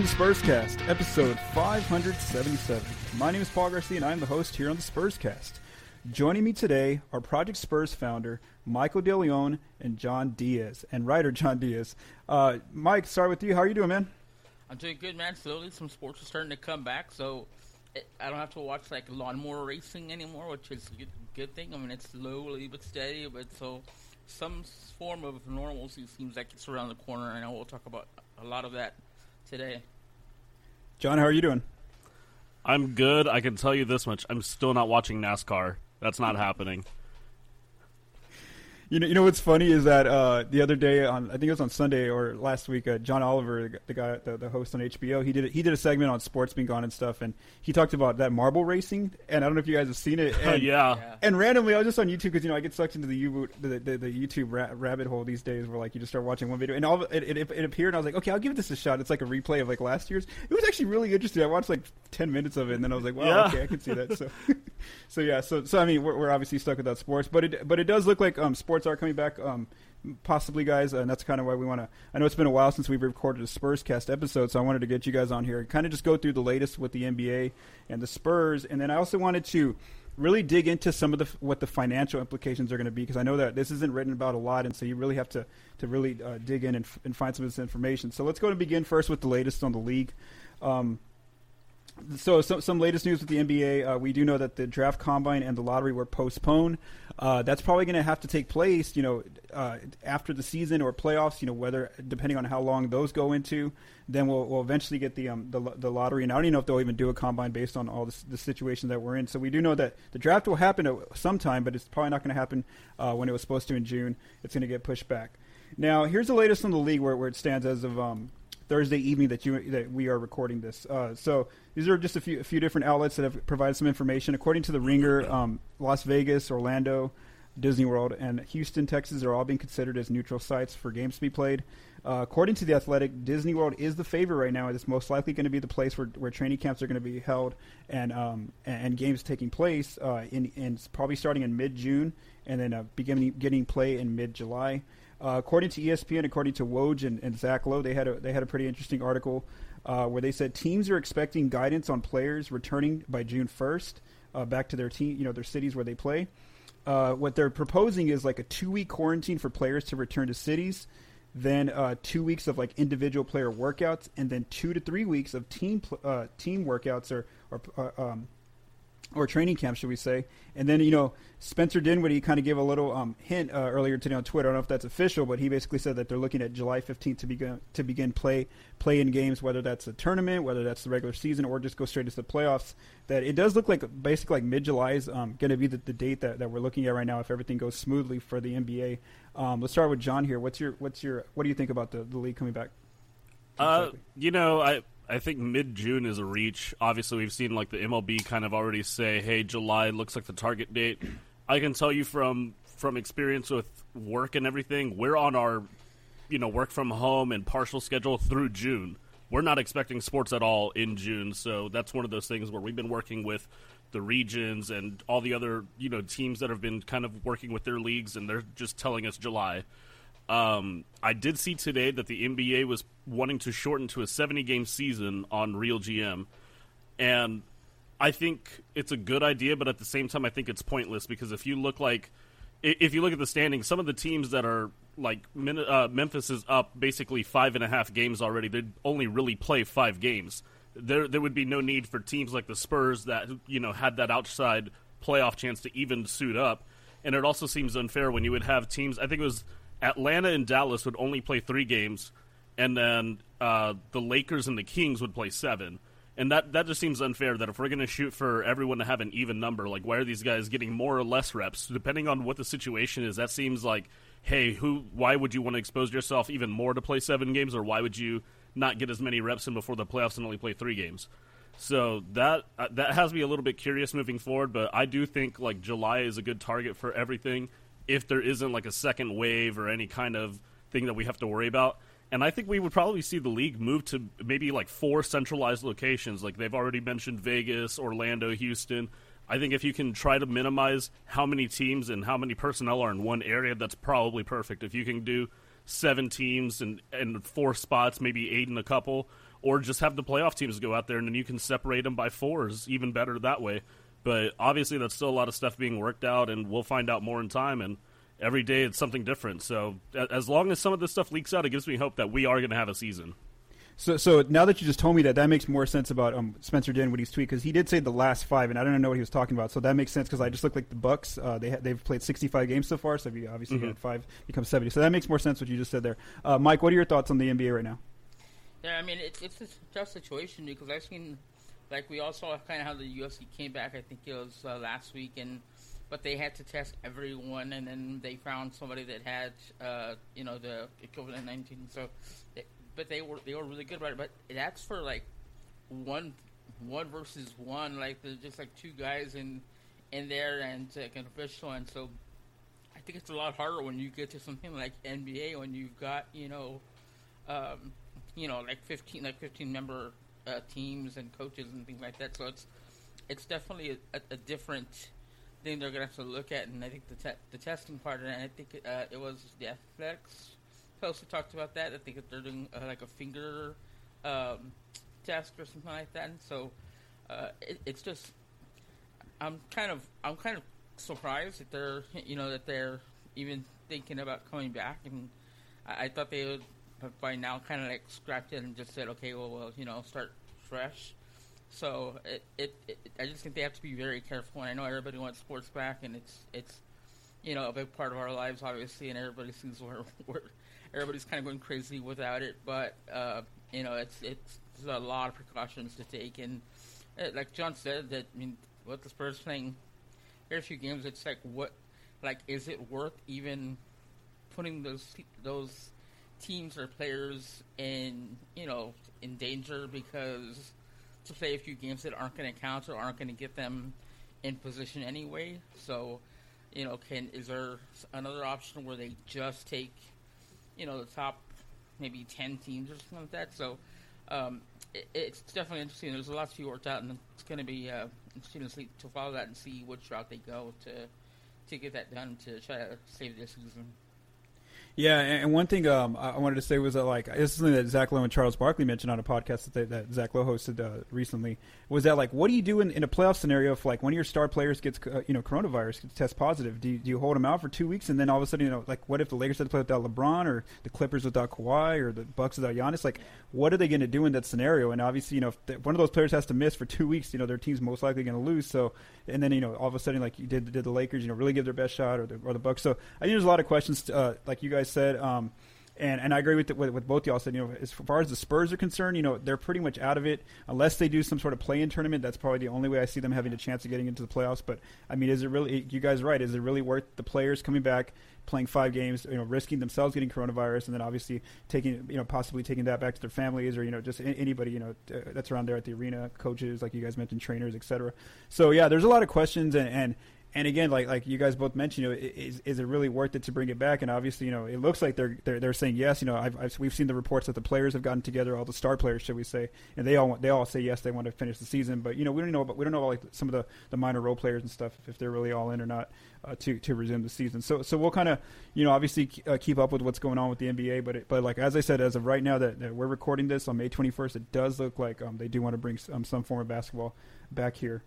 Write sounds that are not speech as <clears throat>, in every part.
To Spurscast, episode 577. My name is Paul Garcia, and I'm the host here on the Spurscast. Joining me today are Project Spurs founder Michael De Leon and John Diaz, and writer John Diaz. Uh, Mike, start with you. How are you doing, man? I'm doing good, man. Slowly, some sports are starting to come back, so I don't have to watch like lawnmower racing anymore, which is a good, good thing. I mean, it's slowly but steady, but so some form of normalcy seems like it's around the corner, and I will talk about a lot of that today. John, how are you doing? I'm good. I can tell you this much: I'm still not watching NASCAR. That's not happening. You know, you know what's funny is that uh, the other day on I think it was on Sunday or last week, uh, John Oliver, the guy, the, the host on HBO, he did a, he did a segment on sports being gone and stuff, and he talked about that marble racing. And I don't know if you guys have seen it. <laughs> And, yeah. And randomly, I was just on YouTube because you know I get sucked into the U the, the, the YouTube ra- rabbit hole these days, where like you just start watching one video, and all it, it, it, appeared, and I was like, okay, I'll give this a shot. It's like a replay of like last year's. It was actually really interesting. I watched like ten minutes of it, and then I was like, wow, Yeah. okay, I can see that. So, <laughs> so yeah, so so I mean, we're, we're obviously stuck without sports, but it but it does look like um, sports are coming back. Um, possibly guys and that's kind of why we want to i know it's been a while since we've recorded a Spurscast episode so i wanted to get you guys on here and kind of just go through the latest with the nba and the spurs and then i also wanted to really dig into some of the what the financial implications are going to be because i know that this isn't written about a lot and so you really have to to really uh, dig in and, f- and find some of this information so let's go and begin first with the latest on the league um, so some, some latest news with the NBA. Uh, we do know that the draft combine and the lottery were postponed. Uh, that's probably going to have to take place, you know, uh, after the season or playoffs. You know, whether depending on how long those go into, then we'll, we'll eventually get the um, the, the lottery. And I don't even know if they'll even do a combine based on all this, the situation that we're in. So we do know that the draft will happen at sometime, but it's probably not going to happen uh, when it was supposed to in June. It's going to get pushed back. Now, here's the latest on the league where, where it stands as of um, Thursday evening that you that we are recording this. Uh, so these are just a few a few different outlets that have provided some information. According to the Ringer, um, Las Vegas, Orlando, Disney World, and Houston, Texas are all being considered as neutral sites for games to be played. Uh, according to the Athletic, Disney World is the favorite right now. It's most likely going to be the place where, where training camps are going to be held and um, and, and games taking place uh, in, in probably starting in mid June and then uh, beginning getting play in mid July. Uh, according to ESPN, according to Woj and, and Zach Lowe, they had a they had a pretty interesting article uh, where they said teams are expecting guidance on players returning by June first uh, back to their team, you know, their cities where they play. Uh, what they're proposing is like a two week quarantine for players to return to cities, then uh, two weeks of like individual player workouts, and then two to three weeks of team uh, team workouts or or um, or training camp, should we say? And then you know Spencer Dinwiddie kind of gave a little um, hint uh, earlier today on Twitter. I don't know if that's official, but he basically said that they're looking at July 15th to begin to begin play play in games, whether that's a tournament, whether that's the regular season, or just go straight to the playoffs. That it does look like basically like mid July is um, going to be the, the date that, that we're looking at right now if everything goes smoothly for the NBA. Um, let's start with John here. What's your what's your what do you think about the, the league coming back? Uh, you know, I I think mid June is a reach. Obviously, we've seen like the MLB kind of already say, "Hey, July looks like the target date." I can tell you from from experience with work and everything, we're on our you know work from home and partial schedule through June. We're not expecting sports at all in June, so that's one of those things where we've been working with the regions and all the other you know teams that have been kind of working with their leagues, and they're just telling us July. Um, I did see today that the NBA was wanting to shorten to a 70 game season on Real GM. And I think it's a good idea, but at the same time, I think it's pointless because if you look like, if you look at the standings, some of the teams that are like uh, Memphis is up basically five and a half games already. They'd only really play five games. There, there would be no need for teams like the Spurs that you know had that outside playoff chance to even suit up. And it also seems unfair when you would have teams. I think it was Atlanta and Dallas would only play three games, and then uh, the Lakers and the Kings would play seven. And that, that just seems unfair that if we're going to shoot for everyone to have an even number, like why are these guys getting more or less reps? Depending on what the situation is, that seems like, hey, who? Why would you want to expose yourself even more to play seven games, or why would you not get as many reps in before the playoffs and only play three games? So that uh, that has me a little bit curious moving forward, but I do think like July is a good target for everything if there isn't like a second wave or any kind of thing that we have to worry about. And I think we would probably see the league move to maybe like four centralized locations. Like they've already mentioned Vegas, Orlando, Houston. I think if you can try to minimize how many teams and how many personnel are in one area, that's probably perfect. If you can do seven teams and, and four spots, maybe eight in a couple, or just have the playoff teams go out there and then you can separate them by fours, even better that way. But obviously, that's still a lot of stuff being worked out, and we'll find out more in time. And every day, it's something different. So as long as some of this stuff leaks out, it gives me hope that we are going to have a season. So, so now that you just told me that, that makes more sense about um, Spencer Dinwiddie's tweet because he did say the last five, and I don't know what he was talking about. So that makes sense because I just looked like the Bucks. Uh, they ha- they've played 65 games so far, so we obviously mm-hmm. had five become 70. So that makes more sense what you just said there. Uh, Mike, what are your thoughts on the NBA right now? Yeah, I mean it's it's a tough situation because I've seen like we all saw kind of how the UFC came back. I think it was uh, last week, and but they had to test everyone, and then they found somebody that had uh, you know the COVID nineteen. So, they, but they were they were really good about it. But that's for like one one versus one. Like there's just like two guys in in there and like an official, and so I think it's a lot harder when you get to something like NBA when you've got you know. Um, you know, like fifteen, like fifteen member uh, teams and coaches and things like that. So it's it's definitely a, a, different thing they're gonna have to look at. And I think the te- the testing part, and I think uh, it was the Athletic's post talked about that. I think they're doing uh, like a finger um, test or something like that. And so uh, it, it's just I'm kind of I'm kind of surprised that they're you know that they're even thinking about coming back and I, I thought they would by now kind of like scrapped it and just said, okay, well, well, you know, start fresh. So it, it, it, I just think they have to be very careful. And I know everybody wants sports back, and it's it's you know a big part of our lives, obviously, and everybody sees where, where everybody's kind of going crazy without it. But uh, you know, it's it's a lot of precautions to take, and uh, like John said, that I mean, what the Spurs playing very few games, it's like what, like, is it worth even putting those those teams or players in you know in danger because to play a few games that aren't going to count or aren't going to get them in position anyway. So, you know, can is there another option where they just take you know the top maybe ten teams or something like that? So. Um, it, it's definitely interesting. There's a lot to be worked out, and it's going to be uh, interesting to, see, to follow that and see which route they go to to get that done to try to save this season. Yeah, and one thing um, I wanted to say was that like this is something that Zach Lowe and Charles Barkley mentioned on a podcast that, they, that Zach Lowe hosted uh, recently. Was that like what do you do in, in, a playoff scenario if like one of your star players gets uh, you know coronavirus gets test positive? Do you, do you hold him out for two weeks and then all of a sudden you know like what if the Lakers had to play without LeBron or the Clippers without Kawhi or the Bucks without Giannis? Like what are they going to do in that scenario? And obviously you know if one of those players has to miss for two weeks, you know their team's most likely going to lose. So and then you know all of a sudden like you did did the Lakers you know really give their best shot or the, or the Bucks? So I think there's a lot of questions uh, like you guys said. Um, and and I agree with the, with, with both y'all said. You know, as far as the Spurs are concerned, you know they're pretty much out of it unless they do some sort of play-in tournament. That's probably the only way I see them having a chance of getting into the playoffs. But I mean, is it really? You guys right? Is it really worth the players coming back? playing five games, you know, risking themselves getting coronavirus, and then obviously taking, you know, possibly taking that back to their families or you know, just anybody, you know, that's around there at the arena, coaches, like you guys mentioned, trainers, etc. So yeah, there's a lot of questions, and, and and again, like like you guys both mentioned, you know, is is it really worth it to bring it back? And obviously, you know, it looks like they're they're, they're saying yes. You know, I've, I've, we've seen the reports that the players have gotten together, all the star players, should we say, and they all want, they all say yes, they want to finish the season. But you know, we don't know about we don't know about like some of the, the minor role players and stuff if they're really all in or not uh, to to resume the season. So so we'll kind of you know obviously uh, keep up with what's going on with the NBA. But it, but like as I said, as of right now that, that we're recording this on May 21st, it does look like um, they do want to bring um, some form of basketball back here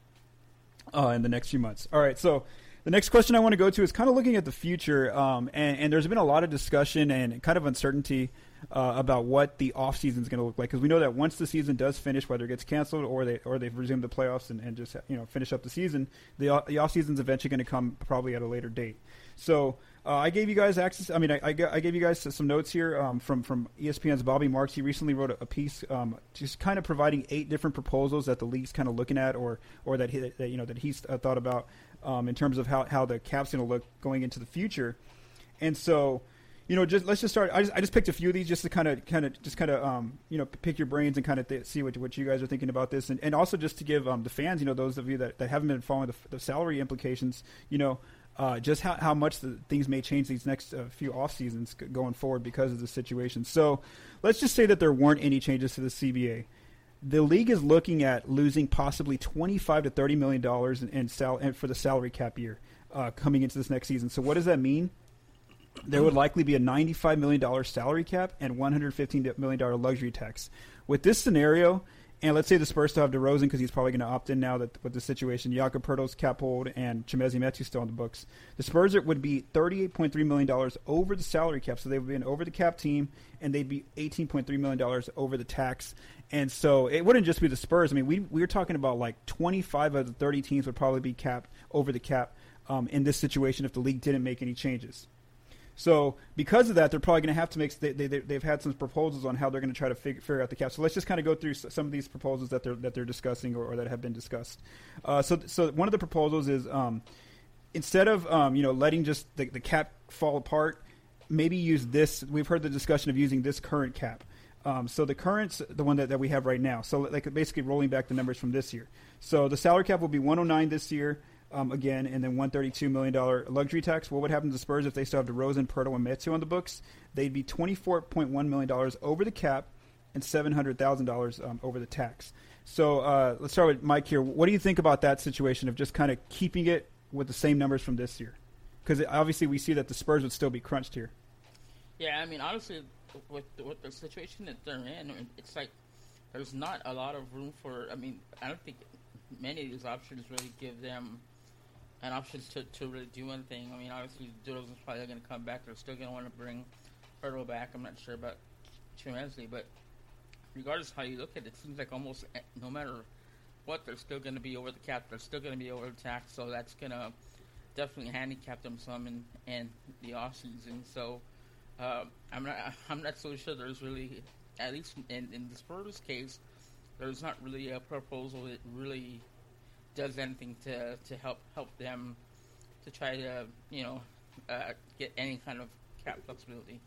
uh, in the next few months. All right, so the next question I want to go to is kind of looking at the future, um, and, and, there's been a lot of discussion and kind of uncertainty uh, about what the off season is going to look like because we know that once the season does finish, whether it gets canceled or they or they've resumed the playoffs and, and just you know finish up the season, the the off season is eventually going to come probably at a later date. So uh, I gave you guys access. I mean, I, I, I gave you guys some notes here um, from from ESPN's Bobby Marks. He recently wrote a, a piece, um, just kind of providing eight different proposals that the league's kind of looking at, or or that, he, that you know that he's uh, thought about um, in terms of how, how the cap's going to look going into the future. And so, you know, just let's just start. I just, I just picked a few of these just to kind of kind of just kind of um, you know pick your brains and kind of th- see what what you guys are thinking about this, and, and also just to give um, the fans, you know, those of you that, that haven't been following the, the salary implications, you know. Uh, just how, how much the things may change these next uh, few off seasons going forward because of the situation. So, let's just say that there weren't any changes to the CBA the league is looking at losing possibly 25 to 30 million dollars in, in sal- for the salary cap year uh, coming into this next season. So what does that mean? There would likely be a 95 million dollar salary cap and 115 million dollar luxury tax. With this scenario, and let's say the Spurs still have DeRozan because he's probably going to opt in now that with the situation, Jakob Poeltl's cap hold and Chimezie Metu still on the books. The Spurs would be $38.3 million over the salary cap, so they would be an over the cap team, and they'd be $18.3 million over the tax. And so it wouldn't just be the Spurs. I mean, we we were talking about like 25 of the 30 teams would probably be capped over the cap um, in this situation if the league didn't make any changes. So because of that, they're probably going to have to make. They, they, they've had some proposals on how they're going to try to figure, figure out the cap. So let's just kind of go through some of these proposals that they're that they're discussing or, or that have been discussed. Uh, so so one of the proposals is um, instead of um, you know letting just the, the cap fall apart, maybe use this. We've heard the discussion of using this current cap. Um, so the current, the one that, that we have right now. So like basically rolling back the numbers from this year. So the salary cap will be 109 this year um, again, and then 132 million dollar luxury tax. What would happen to the Spurs if they still have DeRozan, Poeltl, and Metu on the books? They'd be 24.1 million dollars over the cap and 700 thousand um, dollars over the tax. So uh, let's start with Mike here. What do you think about that situation of just kind of keeping it with the same numbers from this year? Because obviously we see that the Spurs would still be crunched here. Yeah, I mean, honestly, with with the situation that they're in, it's like there's not a lot of room for. I mean, I don't think many of these options really give them and options to, to really do anything. I mean, obviously, Doodles is probably going to come back. They're still going to want to bring Hurdle back. I'm not sure about Chimezie, but regardless how you look at it, it seems like almost eh, no matter what, they're still going to be over the cap. They're still going to be over the tax, so that's going to definitely handicap them some in, in the off season. So uh, I'm not <laughs> I'm not so sure there's really at least in, in the Spurs case, there's not really a proposal that really does anything to, to help help them to try to you know uh, get any kind of cap flexibility.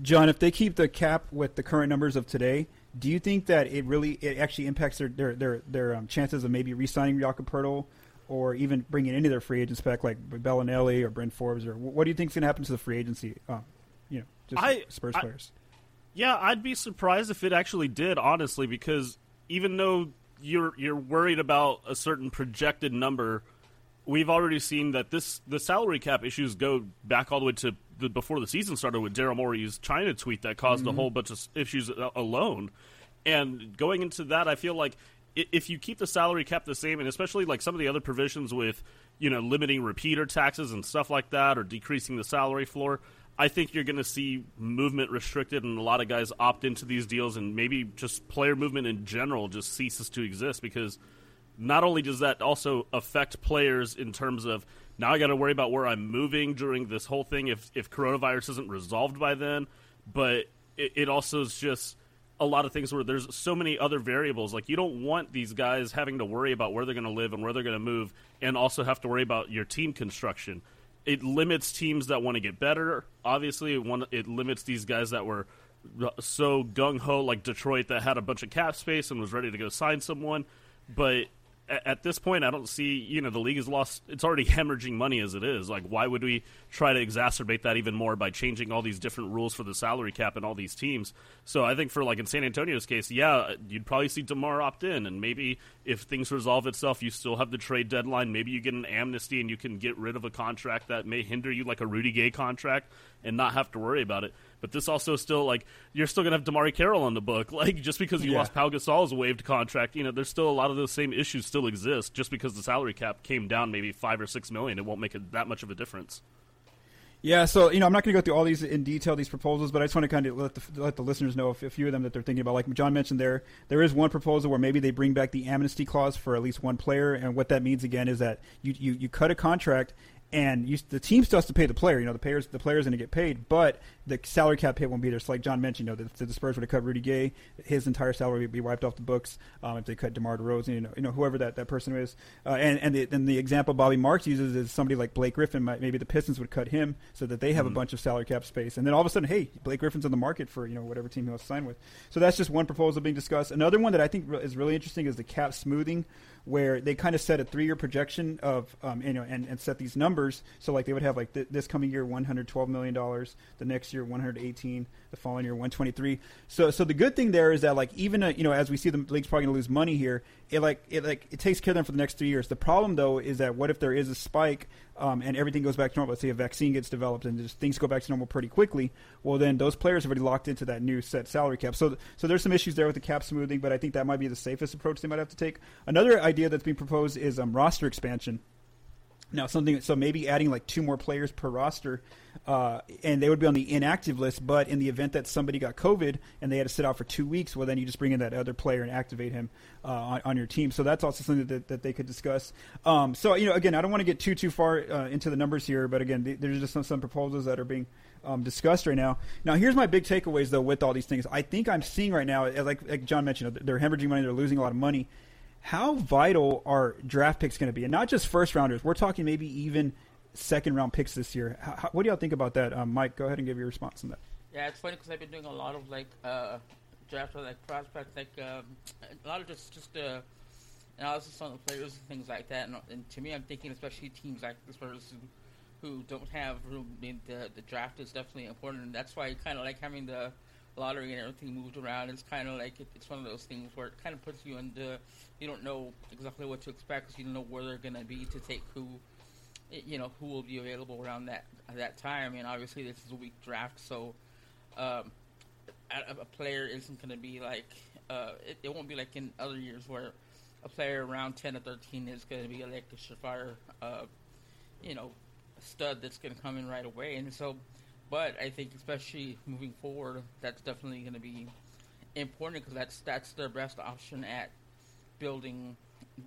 John, if they keep the cap with the current numbers of today, do you think that it really it actually impacts their their their, their um, chances of maybe re-signing Jakob Poeltl or even bringing any of their free agents back like Belinelli or Bryn Forbes or what do you think is going to happen to the free agency? Um, you know, just I, Spurs I, players. Yeah, I'd be surprised if it actually did, honestly, because even though you're you're worried about a certain projected number. We've already seen that this the salary cap issues go back all the way to the, before the season started with Daryl Morey's China tweet that caused mm-hmm. a whole bunch of issues alone. And going into that, I feel like if you keep the salary cap the same, and especially like some of the other provisions with you know limiting repeater taxes and stuff like that, or decreasing the salary floor, I think you're going to see movement restricted, and a lot of guys opt into these deals, and maybe just player movement in general just ceases to exist because not only does that also affect players in terms of now I got to worry about where I'm moving during this whole thing if if coronavirus isn't resolved by then, but it, it also is just a lot of things where there's so many other variables. Like you don't want these guys having to worry about where they're going to live and where they're going to move, and also have to worry about your team construction. It limits teams that want to get better. Obviously, it, it limits these guys that were so gung ho, like Detroit, that had a bunch of cap space and was ready to go sign someone. But at this point, I don't see, you know, the league has lost, it's already hemorrhaging money as it is. Like, why would we try to exacerbate that even more by changing all these different rules for the salary cap and all these teams? So I think for, like, in San Antonio's case, yeah, you'd probably see DeMar opt in. And maybe if things resolve itself, you still have the trade deadline. Maybe you get an amnesty and you can get rid of a contract that may hinder you, like a Rudy Gay contract, and not have to worry about it. But this also still like you're still gonna have DeMarre Carroll on the book. <laughs> Like just because you yeah. lost Pau Gasol's waived contract, you know, there's still a lot of those same issues still exist. Just because the salary cap came down maybe five or six million, it won't make it that much of a difference. Yeah, so you know, I'm not going to go through all these in detail, these proposals, but I just want to kind of let the, let the listeners know a few of them that they're thinking about. Like John mentioned, there there is one proposal where maybe they bring back the amnesty clause for at least one player, and what that means again is that you you, you cut a contract and you, the team still has to pay the player. You know, the players the player's going to get paid, but the salary cap hit won't be there. So, like John mentioned, you know, the, the Spurs would have cut Rudy Gay, his entire salary would be wiped off the books. Um, if they cut DeMar DeRozan, you know, you know, whoever that, that person is, uh, and and the, and the example Bobby Marks uses is somebody like Blake Griffin. Might, maybe the Pistons would cut him so that they have mm-hmm. a bunch of salary cap space, and then all of a sudden, hey, Blake Griffin's on the market for you know whatever team he wants to sign with. So that's just one proposal being discussed. Another one that I think is really interesting is the cap smoothing where they kind of set a three year projection of um, you know and, and set these numbers. So like they would have like th- this coming year one hundred twelve million dollars, the next year one hundred eighteen, the following year one twenty three. So so the good thing there is that like even uh, you know as we see the league's probably going to lose money here, it like it like it takes care of them for the next three years. The problem though is that what if there is a spike um, and everything goes back to normal? Let's say a vaccine gets developed and just things go back to normal pretty quickly. Well, then those players have already locked into that new set salary cap. So so there's some issues there with the cap smoothing, but I think that might be the safest approach they might have to take. Another idea that's being proposed is um, roster expansion. Now, something so maybe adding like two more players per roster, uh, and they would be on the inactive list. But in the event that somebody got COVID and they had to sit out for two weeks, well, then you just bring in that other player and activate him uh, on, on, your team. So that's also something that, that they could discuss. Um, so you know, again, I don't want to get too too far uh, into the numbers here, but again, there's just some, some proposals that are being um, discussed right now. Now, here's my big takeaways though with all these things. I think I'm seeing right now, like, like John mentioned, they're hemorrhaging money, they're losing a lot of money how vital are draft picks going to be? And not just first rounders. We're talking maybe even second round picks this year. How, what do y'all think about that, um, Mike? Go ahead and give your response on that. Yeah, it's funny because I've been doing a lot of like uh, draft like prospects, like um, a lot of just just uh, analysis on the players and things like that. And, and, to me, I'm thinking especially teams like Spurs who, don't have room. I mean, the the draft is definitely important, and that's why kind of like having the lottery and everything moved around. It's kind of like it, it's one of those things where it kind of puts you into you don't know exactly what to expect because you don't know where they're going to be to take who you know who will be available around that that time. And obviously, this is a weak draft, so um, a, a, player isn't going to be like uh, it, it, won't be like in other years where a player around ten or thirteen is going to be like a surefire, uh, you know, stud that's going to come in right away. And so but I think, especially moving forward, that's definitely going to be important because that's that's their best option at building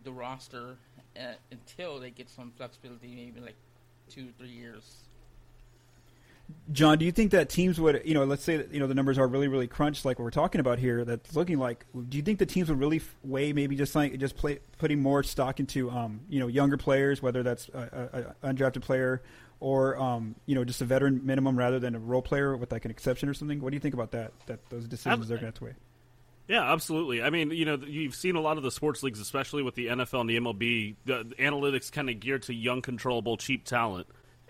the roster uh, until they get some flexibility, maybe like two, three years. John, do you think that teams would, you know, let's say that you know the numbers are really, really crunched, like we're talking about here. That's looking like. Do you think the teams would really weigh maybe just like just play, putting more stock into, um, you know, younger players, whether that's a, a, a undrafted player or um, you know just a veteran minimum rather than a role player with like an exception or something? What do you think about that? That those decisions are going to weigh. Yeah, absolutely. I mean, you know, you've seen a lot of the sports leagues, especially with the NFL and the MLB, the, the analytics kind of geared to young, controllable, cheap talent.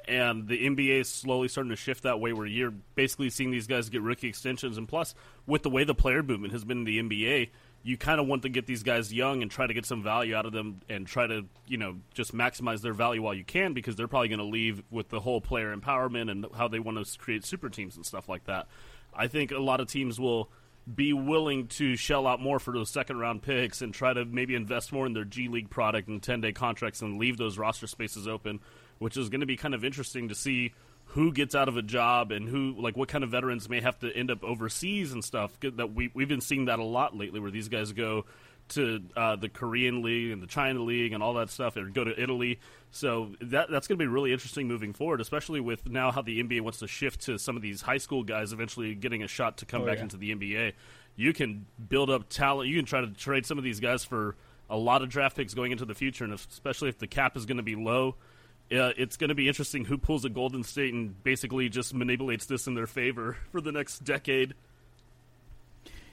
And the NBA is slowly starting to shift that way, where you're basically seeing these guys get rookie extensions. And plus, with the way the player movement has been in the NBA, you kind of want to get these guys young and try to get some value out of them and try to you know just maximize their value while you can because they're probably going to leave with the whole player empowerment and how they want to create super teams and stuff like that. I think a lot of teams will be willing to shell out more for those second round picks and try to maybe invest more in their G League product and 10 day contracts and leave those roster spaces open, which is going to be kind of interesting to see who gets out of a job and who like what kind of veterans may have to end up overseas and stuff that we we've been seeing that a lot lately where these guys go to uh, the Korean league and the China league and all that stuff and go to Italy. So that that's going to be really interesting moving forward especially with now how the NBA wants to shift to some of these high school guys eventually getting a shot to come oh, back yeah. into the NBA you can build up talent. You can try to trade some of these guys for a lot of draft picks going into the future and especially if the cap is going to be low it's going to be interesting who pulls a Golden State and basically just manipulates this in their favor <laughs> for the next decade.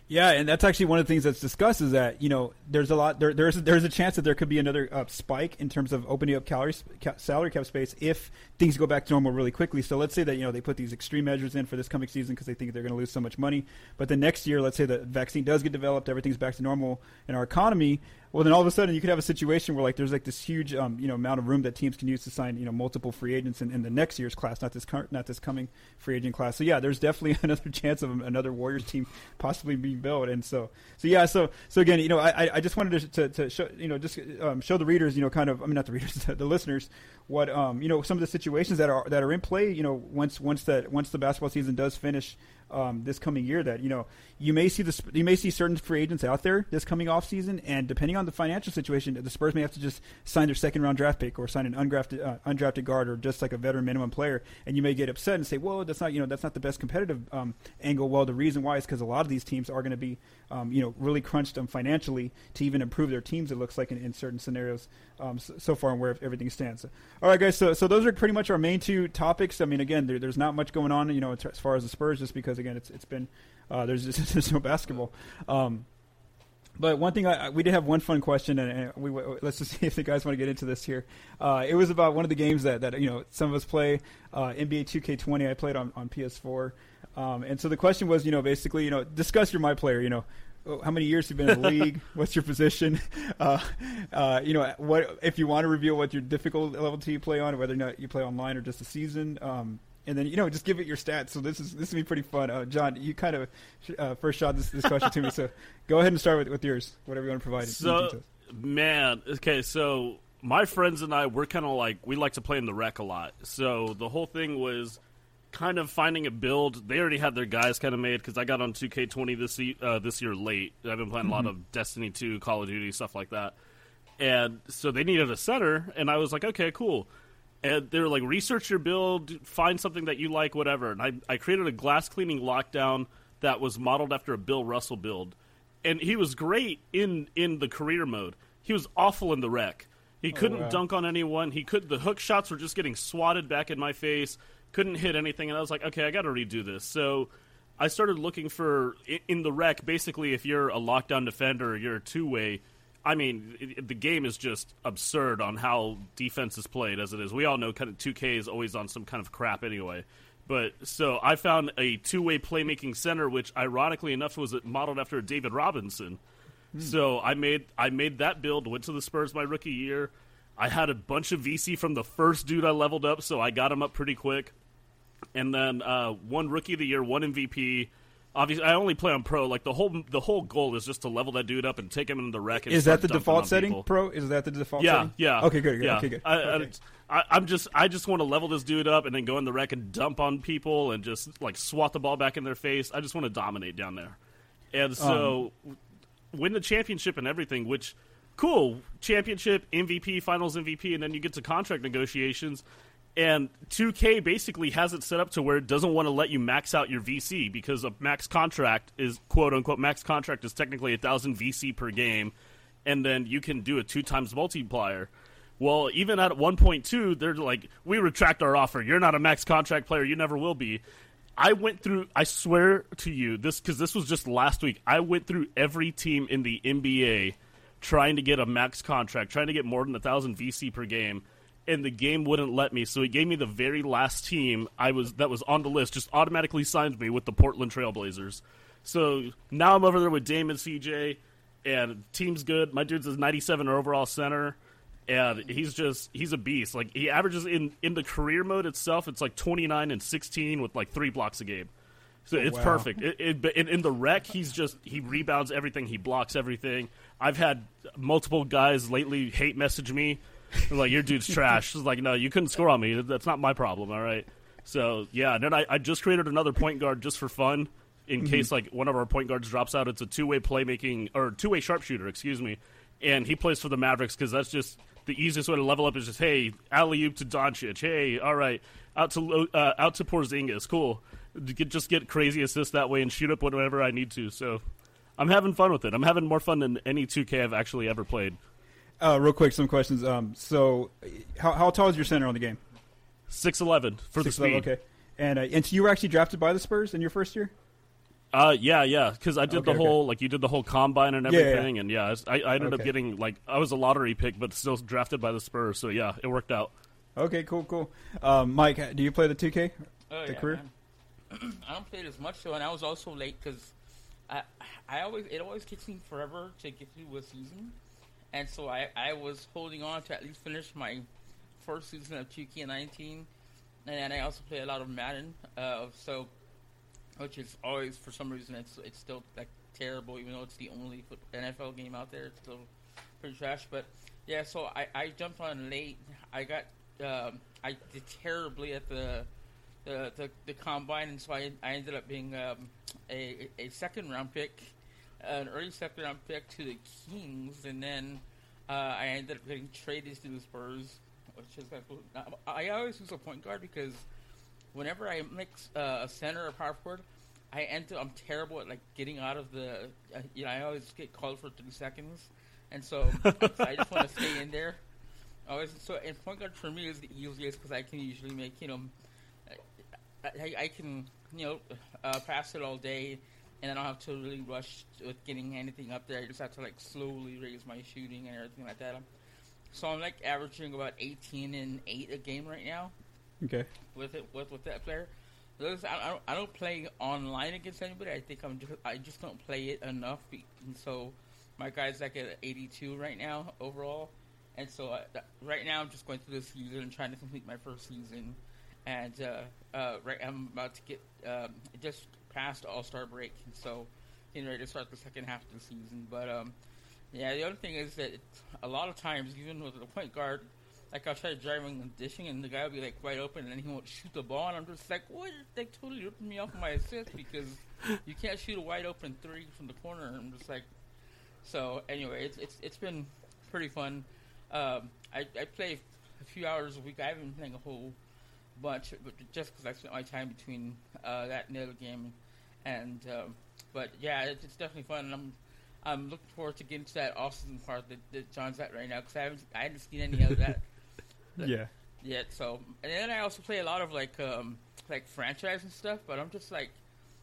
Yeah, and that's actually one of the things that's discussed is that you know there's a lot there there's there's a chance that there could be another uh, spike in terms of opening up calories ca- salary cap space if things go back to normal really quickly. So let's say that you know they put these extreme measures in for this coming season because they think they're going to lose so much money, but the next year, let's say the vaccine does get developed, everything's back to normal in our economy well, then all of a sudden you could have a situation where like there's like this huge um, you know amount of room that teams can use to sign you know multiple free agents in, in the next year's class, not this current, not this coming free agent class. So yeah, there's definitely <laughs> another chance of another Warriors team possibly being built. And so so yeah, so so again, you know, I I just wanted to to, to show you know just um, show the readers you know kind of I mean not the readers <laughs> the listeners what um you know some of the situations that are that are in play you know once once that once the basketball season does finish um, this coming year that you know you may see the you may see certain free agents out there this coming off season, and depending on the financial situation, the Spurs may have to just sign their second round draft pick or sign an undrafted uh, undrafted guard or just like a veteran minimum player, and you may get upset and say, well, that's not you know that's not the best competitive um, angle. Well, the reason why is because a lot of these teams are going to be um, you know really crunched um, financially to even improve their teams. It looks like in, in certain scenarios um, so, so, far and where everything stands. All right, guys. So so those are pretty much our main two topics. I mean, again, there, there's not much going on, you know, as far as the Spurs, just because again, it's it's been uh, there's just, <laughs> there's no basketball. Um, but one thing I, we did have one fun question, and, we let's just <laughs> see if the guys want to get into this here. Uh, it was about one of the games that, that you know some of us play uh, NBA 2K20. I played on on PS4, um, and so the question was, you know, basically, you know, discuss your my player. You know, oh, how many years you've been in the league? <laughs> What's your position? Uh, uh, you know, what if you want to reveal what your difficult level you play on, whether or not you play online or just a season. Um, and then you know just give it your stats. So this is this will be pretty fun. Uh, John, you kind of uh, first shot this, this question to me, so <laughs> go ahead and start with, with yours, whatever you want to provide. So, man, okay, so my friends and I we're kind of like we like to play in the rec a lot. So the whole thing was kind of finding a build. They already had their guys kind of made because I got on 2K20 this uh, this year late. I've been playing mm-hmm. a lot mm-hmm. of Destiny 2, Call of Duty, stuff like that. And so they needed a center, and I was like, okay, cool and they were like research your build find something that you like whatever. And i, I created a glass cleaning lockdown that was modeled after a bill russell build. And he was great in in the career mode. He was awful in the rec. He oh, couldn't oh, wow. dunk on anyone. He could the hook shots were just getting swatted back in my face couldn't hit anything. And i was like okay i gotta redo this. So i started looking for in the rec basically if you're a lockdown defender you're a two-way I mean, it, the game is just absurd on how defense is played as it is. We all know kind of 2K is always on some kind of crap anyway. But so I found a two-way playmaking center, which ironically enough was modeled after David Robinson. Hmm. So I made I made that build. Went to the Spurs my rookie year. I had a bunch of VC from the first dude I leveled up, so I got him up pretty quick. And then uh, one rookie of the year, one MVP, obviously I only play on pro. Like the whole the whole goal is just to level that dude up and take him into the rec. is that the default setting? People. Pro is that the default? Yeah, setting? yeah. Okay, good. good yeah. Okay, good. I, okay. I, am just I just want to level this dude up and then go in the rec and dump on people and just like swat the ball back in their face. I just want to dominate down there. And so um, win the championship and everything, which cool championship MVP, finals MVP, and then you get to contract negotiations and 2K basically has it set up to where it doesn't want to let you max out your VC because a max contract is quote unquote max contract is technically a thousand VC per game, and then you can do a two times multiplier. Well, even at 1.2, they're like, we retract our offer. You're not a max contract player. You never will be. I went through. I swear to you, this because this was just last week. I went through every team in the NBA trying to get a max contract, trying to get more than a thousand VC per game and the game wouldn't let me. So it gave me the very last team I was that was on the list, just automatically signed me with the Portland Trailblazers. So now I'm over there with Damon CJ, and team's good. My dude's a 97 overall center, and he's just he's a beast. Like he averages in in the career mode itself, it's like 29 and 16 with like three blocks a game. So it's wow. perfect. It, it, in, in the rec, he's just he rebounds everything, he blocks everything. I've had multiple guys lately hate message me, like your dude's trash. It's like no, you couldn't score on me. That's not my problem. All right. So yeah, and then I, I just created another point guard just for fun, in Mm-hmm. case like one of our point guards drops out. It's a two way playmaking or two way sharpshooter, excuse me, and he plays for the Mavericks because that's just the easiest way to level up. Is just hey, alley oop to Doncic. Hey, all right, out to uh, out to Porzingis. Cool. Just get crazy assists that way and shoot up whenever I need to. So I'm having fun with it. I'm having more fun than any 2K I've actually ever played. Uh, real quick, some questions. Um, so, how, how tall is your center on the game? Six eleven for the 6'11", speed. Okay. And uh, and so you were actually drafted by the Spurs in your first year. Uh, yeah, yeah, because I did Okay, the okay. whole like you did the whole combine and Yeah, yeah, everything, and yeah, I, I ended up getting like I was a lottery pick, but still drafted by the Spurs. So yeah, it worked out. Okay, cool, cool. Um, Mike, do you play the 2K? Oh, the yeah, career? man. <clears throat> I don't play it as much so and I was also late because I I always it always takes me forever to get through a season, and so I I was holding on to at least finish my first season of 2K19, and I also play a lot of Madden, uh, so which is always for some reason it's it's still like terrible, even though it's the only NFL game out there. It's still pretty trash, but yeah. So I I jumped on late. I got um, I did terribly at the the, the, the combine, and so I, I ended up being um, a, a second round pick, an early second round pick to the Kings, and then uh, I ended up getting traded to the Spurs, which is I always use a point guard because whenever I mix uh, a center or power forward, I end up I'm terrible at like getting out of the uh, you know I always get called for three seconds, and so I just want to stay in there. Always so and point guard for me is the easiest because I can usually make you know I, I can, you know, uh, pass it all day, and I don't have to really rush with getting anything up there. I just have to like slowly raise my shooting and everything like that. So I'm like averaging about 18 and eight a game right now Okay. with it with with that player. I, I, don't, I don't play online against anybody. I think I'm just I just don't play it enough. And so my guy's like at 82 right now overall, and so th- right now I'm just going through this season and trying to complete my first season. And uh, uh, right, I'm about to get um, just past All Star break, and so getting ready to start the second half of the season. But um, yeah, the other thing is that a lot of times, even with the point guard, like I'll try driving and dishing, and the guy will be like wide open, and then he won't shoot the ball, and I'm just like, what? They totally ripping me off my assist because you can't shoot a wide open three from the corner. And I'm just like, so anyway, it's it's it's been pretty fun. Um, I I play a few hours a week. I haven't been playing a whole bunch, but just because I spent my time between uh, that and the other game, and um, but yeah, it's, it's definitely fun. And I'm I'm looking forward to getting to that off-season part that, that John's at right now because I haven't I haven't seen any of that <laughs> Yeah. yet. So and then I also play a lot of like um like franchise and stuff, but I'm just like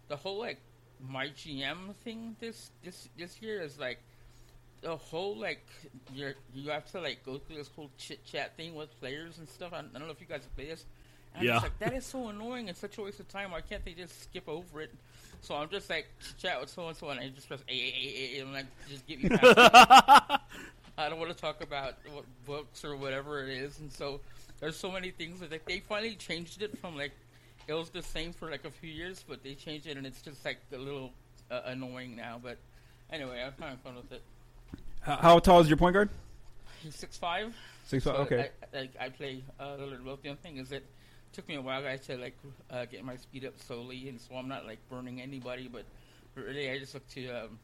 the whole like my GM thing this this this year is like the whole like you you have to like go through this whole chit chat thing with players and stuff. I, I don't know if you guys play this. And I'm Yeah. just like that is so annoying and such a waste of time. Why can't they just skip over it? So I'm just like chat with so and so, and I just press a a a a and like just get me past. I don't want to talk about what books or whatever it is, and so there's so many things that they, they finally changed it from like it was the same for like a few years, but they changed it and it's just like a little uh, annoying now. But anyway, I'm having fun with it. How, how tall is your point guard? He's six five. Six five. Okay. I, I, I play uh, a little bit. The other thing is that it took me a while, guys, to like uh, get my speed up slowly, and so I'm not like burning anybody, but really I just look to um,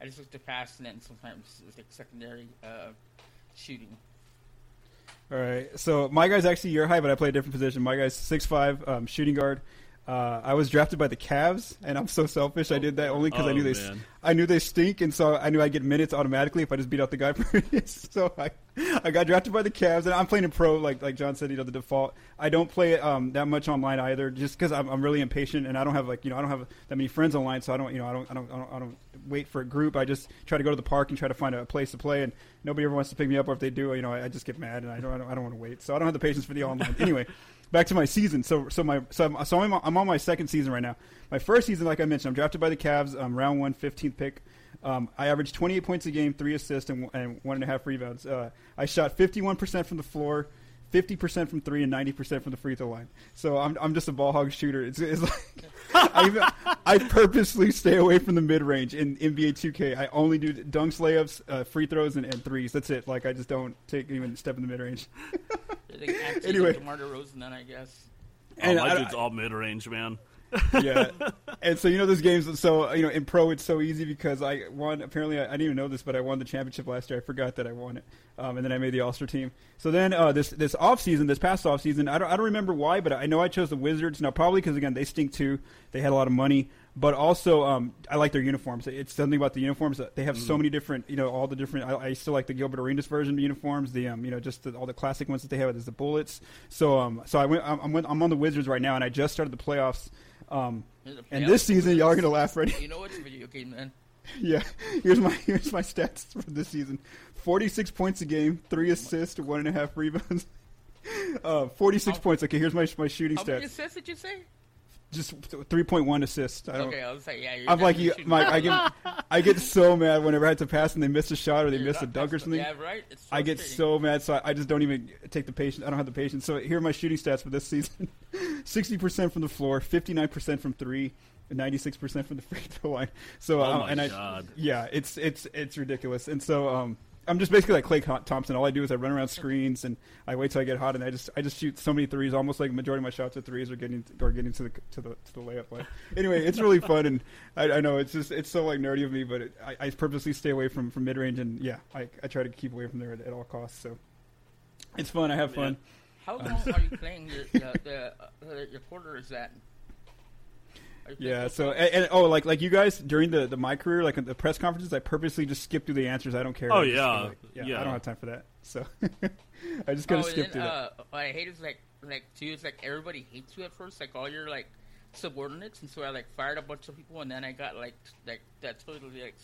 I just look to pass and then sometimes it's like secondary uh, shooting. All right. So my guy's actually your height, but I play a different position. My guy's six five, um, shooting guard. Uh, I was drafted by the Cavs, and I'm so selfish. I did that only because I Oh, knew they, man. I knew they stink, and so I knew I'd get minutes automatically if I just beat out the guy <laughs> previous. so I, I got drafted by the Cavs, and I'm playing in pro, like like John said, you know, the default. I don't play um, that much online either, just because I'm, I'm really impatient, and I don't have like you know I don't have that many friends online, so I don't you know I don't I don't I don't, I don't wait for a group. I just try to go to the park and try to find a place to play, and nobody ever wants to pick me up, or if they do, you know, I, I just get mad, and I don't I don't, I don't want to wait. So I don't have the patience for the online. anyway, back to my season. So so my so I'm, so I'm, I'm on my second season right now. My first season, like I mentioned, I'm drafted by the Cavs. Um, round one, 15th pick. Um, I averaged 28 points a game, three assists, and, and one and a half rebounds. Uh, I shot 51% from the floor, 50% from three, and 90% from the free throw line. So I'm, I'm just a ball hog shooter. It's, it's like <laughs> I, even, I purposely stay away from the mid range in NBA 2K. I only do dunks, layups, uh, free throws, and, and, threes. That's it. Like I just don't take even step in the mid range. <laughs> anyway, DeMar DeRozan, then I guess. And oh, my I, dude's all mid range, man yeah, and so you know those games. So you know in pro it's so easy because I won. Apparently I, I, didn't even know this, but I won the championship last year. I forgot that I won it, um, and then I made the All Star team. So then uh, this this off season, this past off season, I don't I don't remember why, but I know I chose the Wizards. Now probably because again they stink too. They had a lot of money, but also um, I like their uniforms. It's something about the uniforms they have mm. so many different. You know all the different. I, I still like the Gilbert Arenas version of uniforms. The um, you know just the, all the classic ones that they have. There's the Bullets. So um so I went I'm, I'm on the Wizards right now, and I just started the playoffs. Um, and this season, y'all are gonna laugh, ready? You know what's a video game, man? <laughs> yeah. Here's my here's my stats for this season: forty six points a game, three assists, one and a half rebounds. <laughs> Uh, forty six points. Okay, here's my my shooting how stats. How many assists did you say? Just three point one assists. I okay, I was like, yeah. I'm like you. My, I get I get so mad whenever I have to pass and they miss a shot or they you're miss a dunk or something. Yeah, right. So I get so mad, so I, I, just don't even take the patience. I don't have the patience. So here are my shooting stats for this season: <laughs> sixty percent from the floor, fifty nine percent from three, ninety six percent from the free throw line. So oh um, and I, God. yeah, it's it's it's ridiculous. And so um, I'm just basically like Klay Thompson. All I do is I run around screens and I wait till I get hot and I just I just shoot so many threes. Almost like majority of my shots are threes or getting or getting to the to the to the layup line. Anyway, it's really <laughs> fun and I, I, know it's just it's so like nerdy of me, but it, I, I, purposely stay away from from mid range and yeah, I, I try to keep away from there at, at all costs. So it's fun. I have fun. How long are you playing the, the, the, uh, your quarter is that? Yeah. So and, and, oh, like like you guys during the the my career, like at the press conferences, I purposely just skip through the answers. I don't care. Oh yeah. Like, yeah, yeah. I don't have time for that. So <laughs> I just gotta oh, skip then, through uh, that. What I hate is like like too. It's like everybody hates you at first. Like all your like subordinates, and so I like fired a bunch of people, and then I got like like that totally like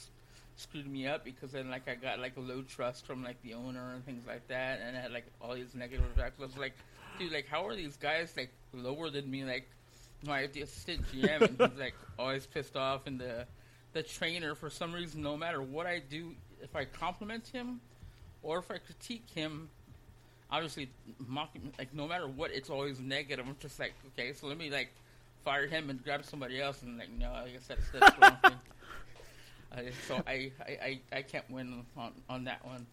screwed me up because then like I got like a low trust from like the owner and things like that, and I had like all these negative effects. I was like, dude, like how are these guys like lower than me? Like my the assistant GM, and he's like <laughs> always pissed off, and the the trainer for some reason, no matter what I do, if I compliment him or if I critique him, obviously mocking like no matter what, it's always negative. I'm just like, okay, so let me like fire him and grab somebody else, and like, no, I guess that's that's the wrong thing. <laughs> Uh, so I, I, I, I can't win on, on that one.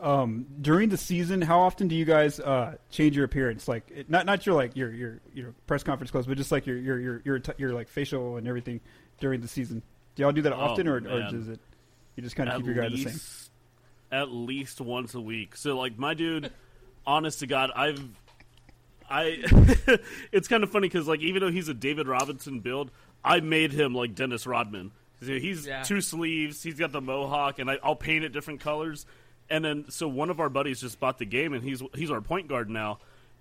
Um, during the season, how often do you guys uh, change your appearance? Like, it, not not your like your your your press conference clothes, but just like your your your your, your like facial and everything during the season. Do y'all do that often, or, or is it you just kind of keep your guy least, the same? At least once a week. So, like my dude, <laughs> honest to God, I've I. <laughs> it's kind of funny because like even though he's a David Robinson build, I made him like Dennis Rodman. He's yeah. two sleeves. He's got the mohawk, and I, I'll paint it different colors. And then so one of our buddies just bought the game, and he's he's our point guard now,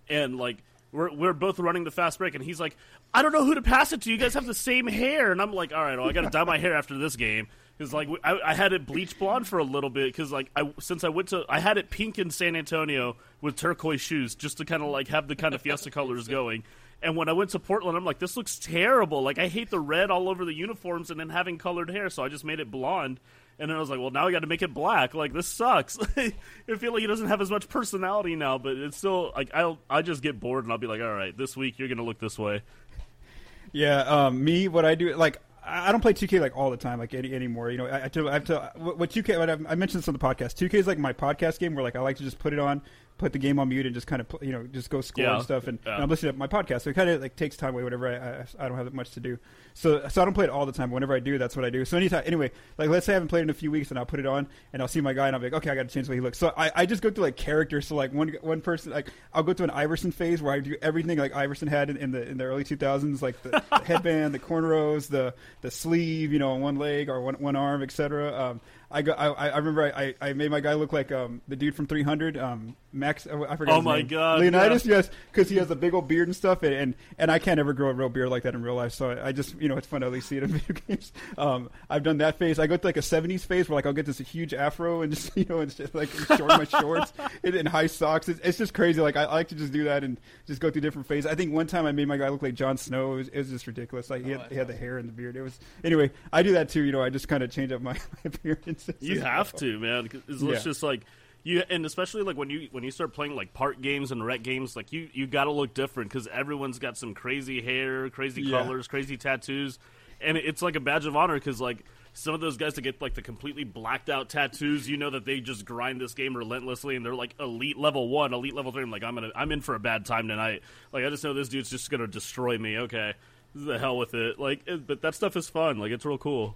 and like we're we're both running the fast break, and he's like, I don't know who to pass it to. You guys have the same hair, and I'm like, all right, well, I got to dye my hair after this game because like I, I, had it bleach blonde for a little bit because like I since I went to I had it pink in San Antonio with turquoise shoes just to kind of like have the kind of fiesta colors going. And when I went to Portland, I'm like, this looks terrible. Like I hate the red all over the uniforms and then having colored hair, so I just made it blonde. And then I was like, well, now I got to make it black. Like this sucks. <laughs> I feel like he doesn't have as much personality now, but it's still like I'll I just get bored and I'll be like, all right, this week you're gonna look this way. Yeah, um, me, what I do, like I don't play 2K like all the time, like any anymore. You know, I, I, I have to. What 2K? What I mentioned this on the podcast. 2K is like my podcast game, where like I like to just put it on, put the game on mute and just kind of you know just go score yeah. and stuff. And, yeah. and, I'm listening to my podcast, so it kind of like takes time away. Whatever I, I, I don't have much to do, so so I don't play it all the time. But whenever I do, that's what I do. So anytime, anyway, like let's say I haven't played in a few weeks, and I'll put it on, and I'll see my guy, and I'll be like, okay, I got to change the way he looks. So I, I just go through like characters. So like one one person, like I'll go through an Iverson phase where I do everything like Iverson had in, in the in the early 2000s, like the, the <laughs> headband, the cornrows, the the sleeve, you know, on one leg or one one arm, etc. Um, I go. I, I remember I, I made my guy look like um, the dude from 300. Um, Max. I forgot. Oh my name. God, Leonidas. yeah. Yes, because he has a big old beard and stuff, and, and and I can't ever grow a real beard like that in real life. So I, I just you know it's fun to at least see it in <laughs> video games. Um, I've done that phase. I go to like a 70s phase where like I'll get this huge afro and just <laughs> you know it's just like short my <laughs> shorts and, and high socks. It's, it's just crazy. Like I, I like to just do that and just go through different phases. I think one time I made my guy look like Jon Snow. It was, it was just ridiculous. Like he had, he had the hair and the beard. It was anyway. I do that too. You know, I just kind of change up my, my appearances. You have well. to, man. It's Yeah. just like you, and especially like when you when you start playing like park games and rec games, like you you got to look different because everyone's got some crazy hair, crazy Yeah. colors, crazy tattoos, and it's like a badge of honor because like some of those guys that get like the completely blacked out tattoos, you know that they just grind this game relentlessly, and they're like elite level one, elite level three. I'm like, I'm gonna, I'm in for a bad time tonight. Like, I just know this dude's just gonna destroy me. Okay, the hell with it. Like, it, but that stuff is fun. Like, it's real cool.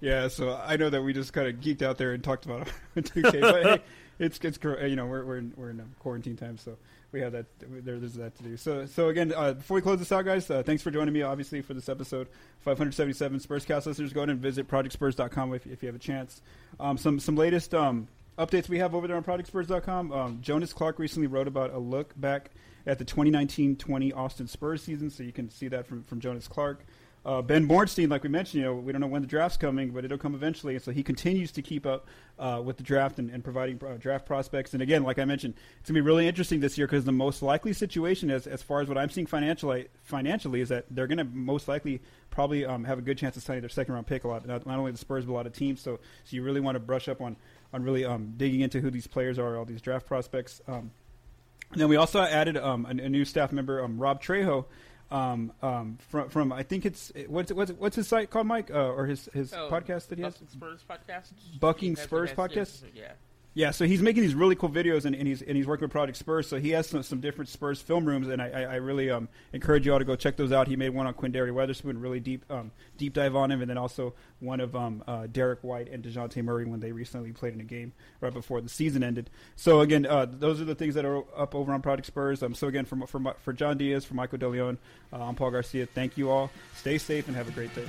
Yeah, so I know that we just kind of geeked out there and talked about <laughs> 2K, but hey, <laughs> it's it's you know we're we're in, we're in um, quarantine time, so we have that there, there's that to do. So so again, uh, before we close this out, guys, uh, thanks for joining me. Obviously for this episode, 577 Spurscast listeners, go ahead and visit projectspurs.com if, if you have a chance. Um, some some latest um, updates we have over there on projectspurs.com. Um, Jonas Clark recently wrote about a look back at the 2019-20 Austin Spurs season, so you can see that from from Jonas Clark. Uh, ben Bornstein, like we mentioned, you know, we don't know when the draft's coming, but it'll come eventually. And so he continues to keep up uh, with the draft and, and providing uh, draft prospects. And again, like I mentioned, it's gonna be really interesting this year because the most likely situation, as as far as what I'm seeing financially, financially, is that they're gonna most likely probably um, have a good chance of signing their second round pick a lot. Not, not only the Spurs, but a lot of teams. So so you really want to brush up on on really um, digging into who these players are, all these draft prospects. Um, and then we also added um, a, a new staff member, um, Rob Trejo, um, um, from from I think it's what's what's what's his site called, Mike, uh, or his his Oh, podcast that he has. Bucking Spurs podcast. Bucking Spurs podcast? Yeah. Yeah, so he's making these really cool videos, and, and he's and he's working with Project Spurs. So he has some, some different Spurs film rooms, and I, I, I really um, encourage you all to go check those out. He made one on Quinndary Weatherspoon, really deep um, deep dive on him, and then also one of um, uh, Derrick White and Dejounte Murray when they recently played in a game right before the season ended. So again, uh, those are the things that are up over on Project Spurs. Um, so again, for for, for John Diaz, for Michael De Leon, uh, I'm Paul Garcia. Thank you all. Stay safe and have a great day.